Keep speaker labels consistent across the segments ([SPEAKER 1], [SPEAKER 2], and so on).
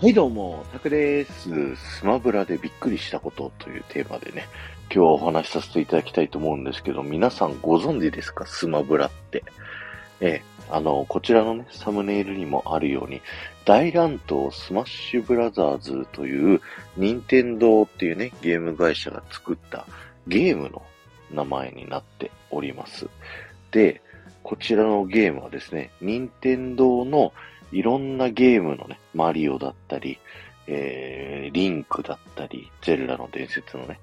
[SPEAKER 1] はいどうも、タクです。スマブラでびっくりしたことというテーマでね、今日はお話しさせていただきたいと思うんですけど、皆さんご存知ですか？スマブラって。ええ、あの、こちらのね、サムネイルにもあるように、大乱闘スマッシュブラザーズという、任天堂っていうね、ゲーム会社が作ったゲームの名前になっております。で、こちらのゲームはですね、任天堂のいろんなゲームのね、マリオだったり、えー、リンクだったり、ゼルダの伝説のね、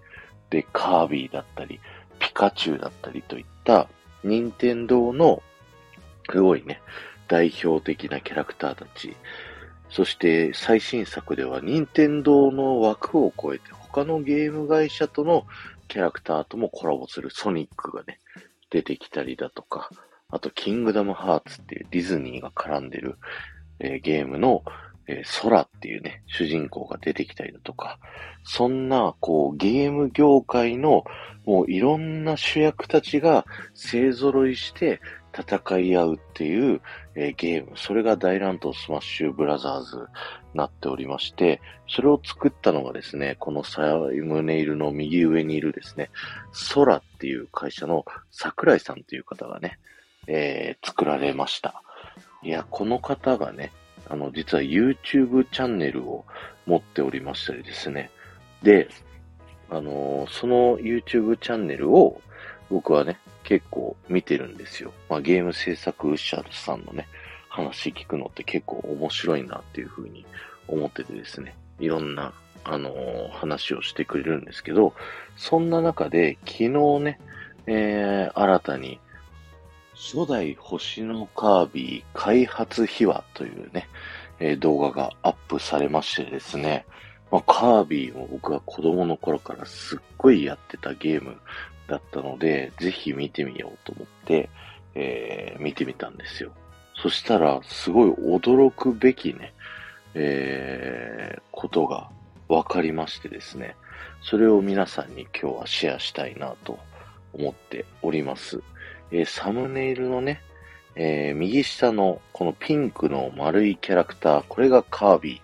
[SPEAKER 1] で、カービィだったり、ピカチュウだったりといった、任天堂の、すごいね、代表的なキャラクターたち、そして最新作では任天堂の枠を超えて他のゲーム会社とのキャラクターともコラボするソニックがね、出てきたりだとか、あと、キングダムハーツっていうディズニーが絡んでる、えー、ゲームの、えー、ソラっていうね、主人公が出てきたりだとか、そんな、こう、ゲーム業界の、もういろんな主役たちが勢揃いして戦い合うっていう、えー、ゲーム。それが大乱闘スマッシュブラザーズになっておりまして、それを作ったのがですね、このサムネイルの右上にいるですね、空っていう会社の桜井さんという方がね、えー、作られました。いや、この方がね、あの、実は YouTube チャンネルを持っておりましたりですね。で、あのー、その YouTube チャンネルを僕はね、結構見てるんですよ。まあ、ゲーム制作者さんのね、話聞くのって結構面白いなっていうふうに思っててですね、いろんな、あのー、話をしてくれるんですけど、そんな中で昨日ね、えー、新たに初代星のカービィ開発秘話というね、えー、動画がアップされましてですね、まあ、カービィも僕は子供の頃からすっごいやってたゲームだったので、ぜひ見てみようと思って、えー、見てみたんですよ。そしたら、すごい驚くべきね、えー、ことが分かりましてですね、それを皆さんに今日はシェアしたいなと思っております。え、サムネイルのね、えー、右下のこのピンクの丸いキャラクター、これがカービ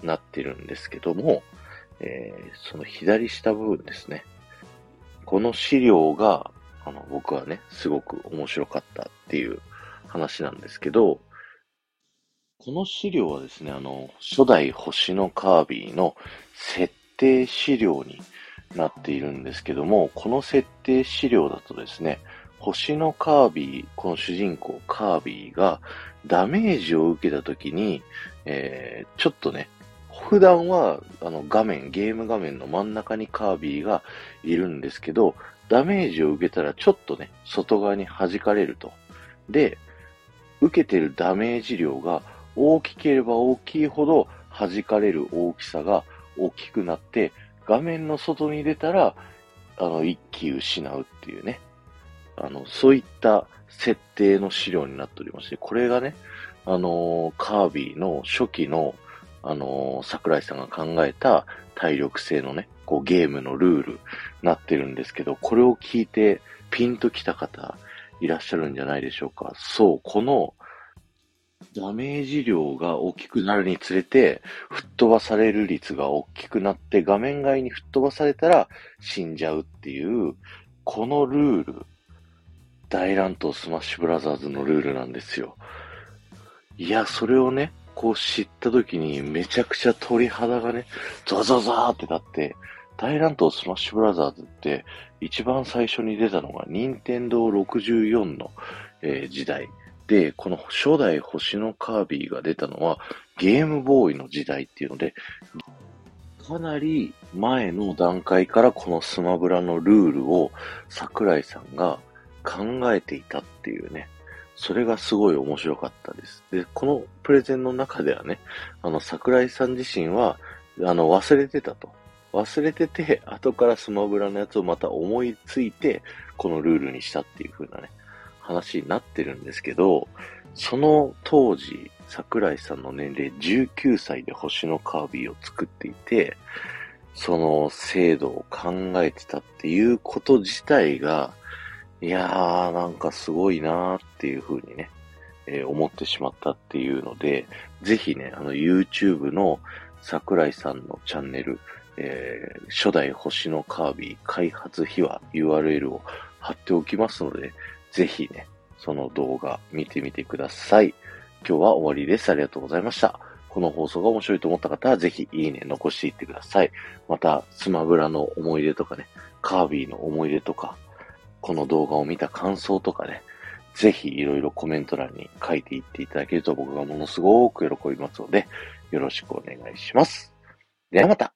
[SPEAKER 1] ィになってるんですけども、えー、その左下部分ですね。この資料が、あの、僕はね、すごく面白かったっていう話なんですけど、この資料はですね、あの、初代星のカービィの設定資料になっているんですけども、この設定資料だとですね、星のカービィ、この主人公カービィがダメージを受けた時に、えー、ちょっとね、普段はあの画面、ゲーム画面の真ん中にカービィがいるんですけど、ダメージを受けたらちょっとね、外側に弾かれると。で、受けてるダメージ量が大きければ大きいほど弾かれる大きさが大きくなって、画面の外に出たら、あの、一気失うっていうね。あの、そういった設定の資料になっておりまして、これがね、あのカービィの初期の、あの桜井さんが考えた体力制のね、こうゲームのルールなってるんですけど、これを聞いてピンときた方いらっしゃるんじゃないでしょうか。そう、このダメージ量が大きくなるにつれて、吹っ飛ばされる率が大きくなって、画面外に吹っ飛ばされたら死んじゃうっていう、このルール、大乱闘スマッシュブラザーズのルールなんですよ。いや、それをね、こう知った時にめちゃくちゃ鳥肌がね、ザザザーってなって、大乱闘スマッシュブラザーズって一番最初に出たのが任天堂64の、えー、時代。で、この初代星のカービィが出たのはゲームボーイの時代っていうので、かなり前の段階からこのスマブラのルールを桜井さんが考えていたっていうね、それがすごい面白かったです。で、このプレゼンの中ではね、あの、桜井さん自身は、あの、忘れてたと。忘れてて、後からスマブラのやつをまた思いついて、このルールにしたっていう風なね、話になってるんですけど、その当時、桜井さんの年齢19歳で星のカービィを作っていて、その制度を考えてたっていうこと自体が、いやー、なんかすごいなーっていう風にね、えー、思ってしまったっていうので、ぜひね、あの YouTube の桜井さんのチャンネル、えー、初代星のカービィ開発秘話 URL を貼っておきますので、ぜひね、その動画見てみてください。今日は終わりです。ありがとうございました。この放送が面白いと思った方は、ぜひいいね残していってください。また、スマブラの思い出とかね、カービィの思い出とか、この動画を見た感想とかね、ぜひいろいろコメント欄に書いていっていただけると僕がものすごく喜びますので、よろしくお願いします。ではまた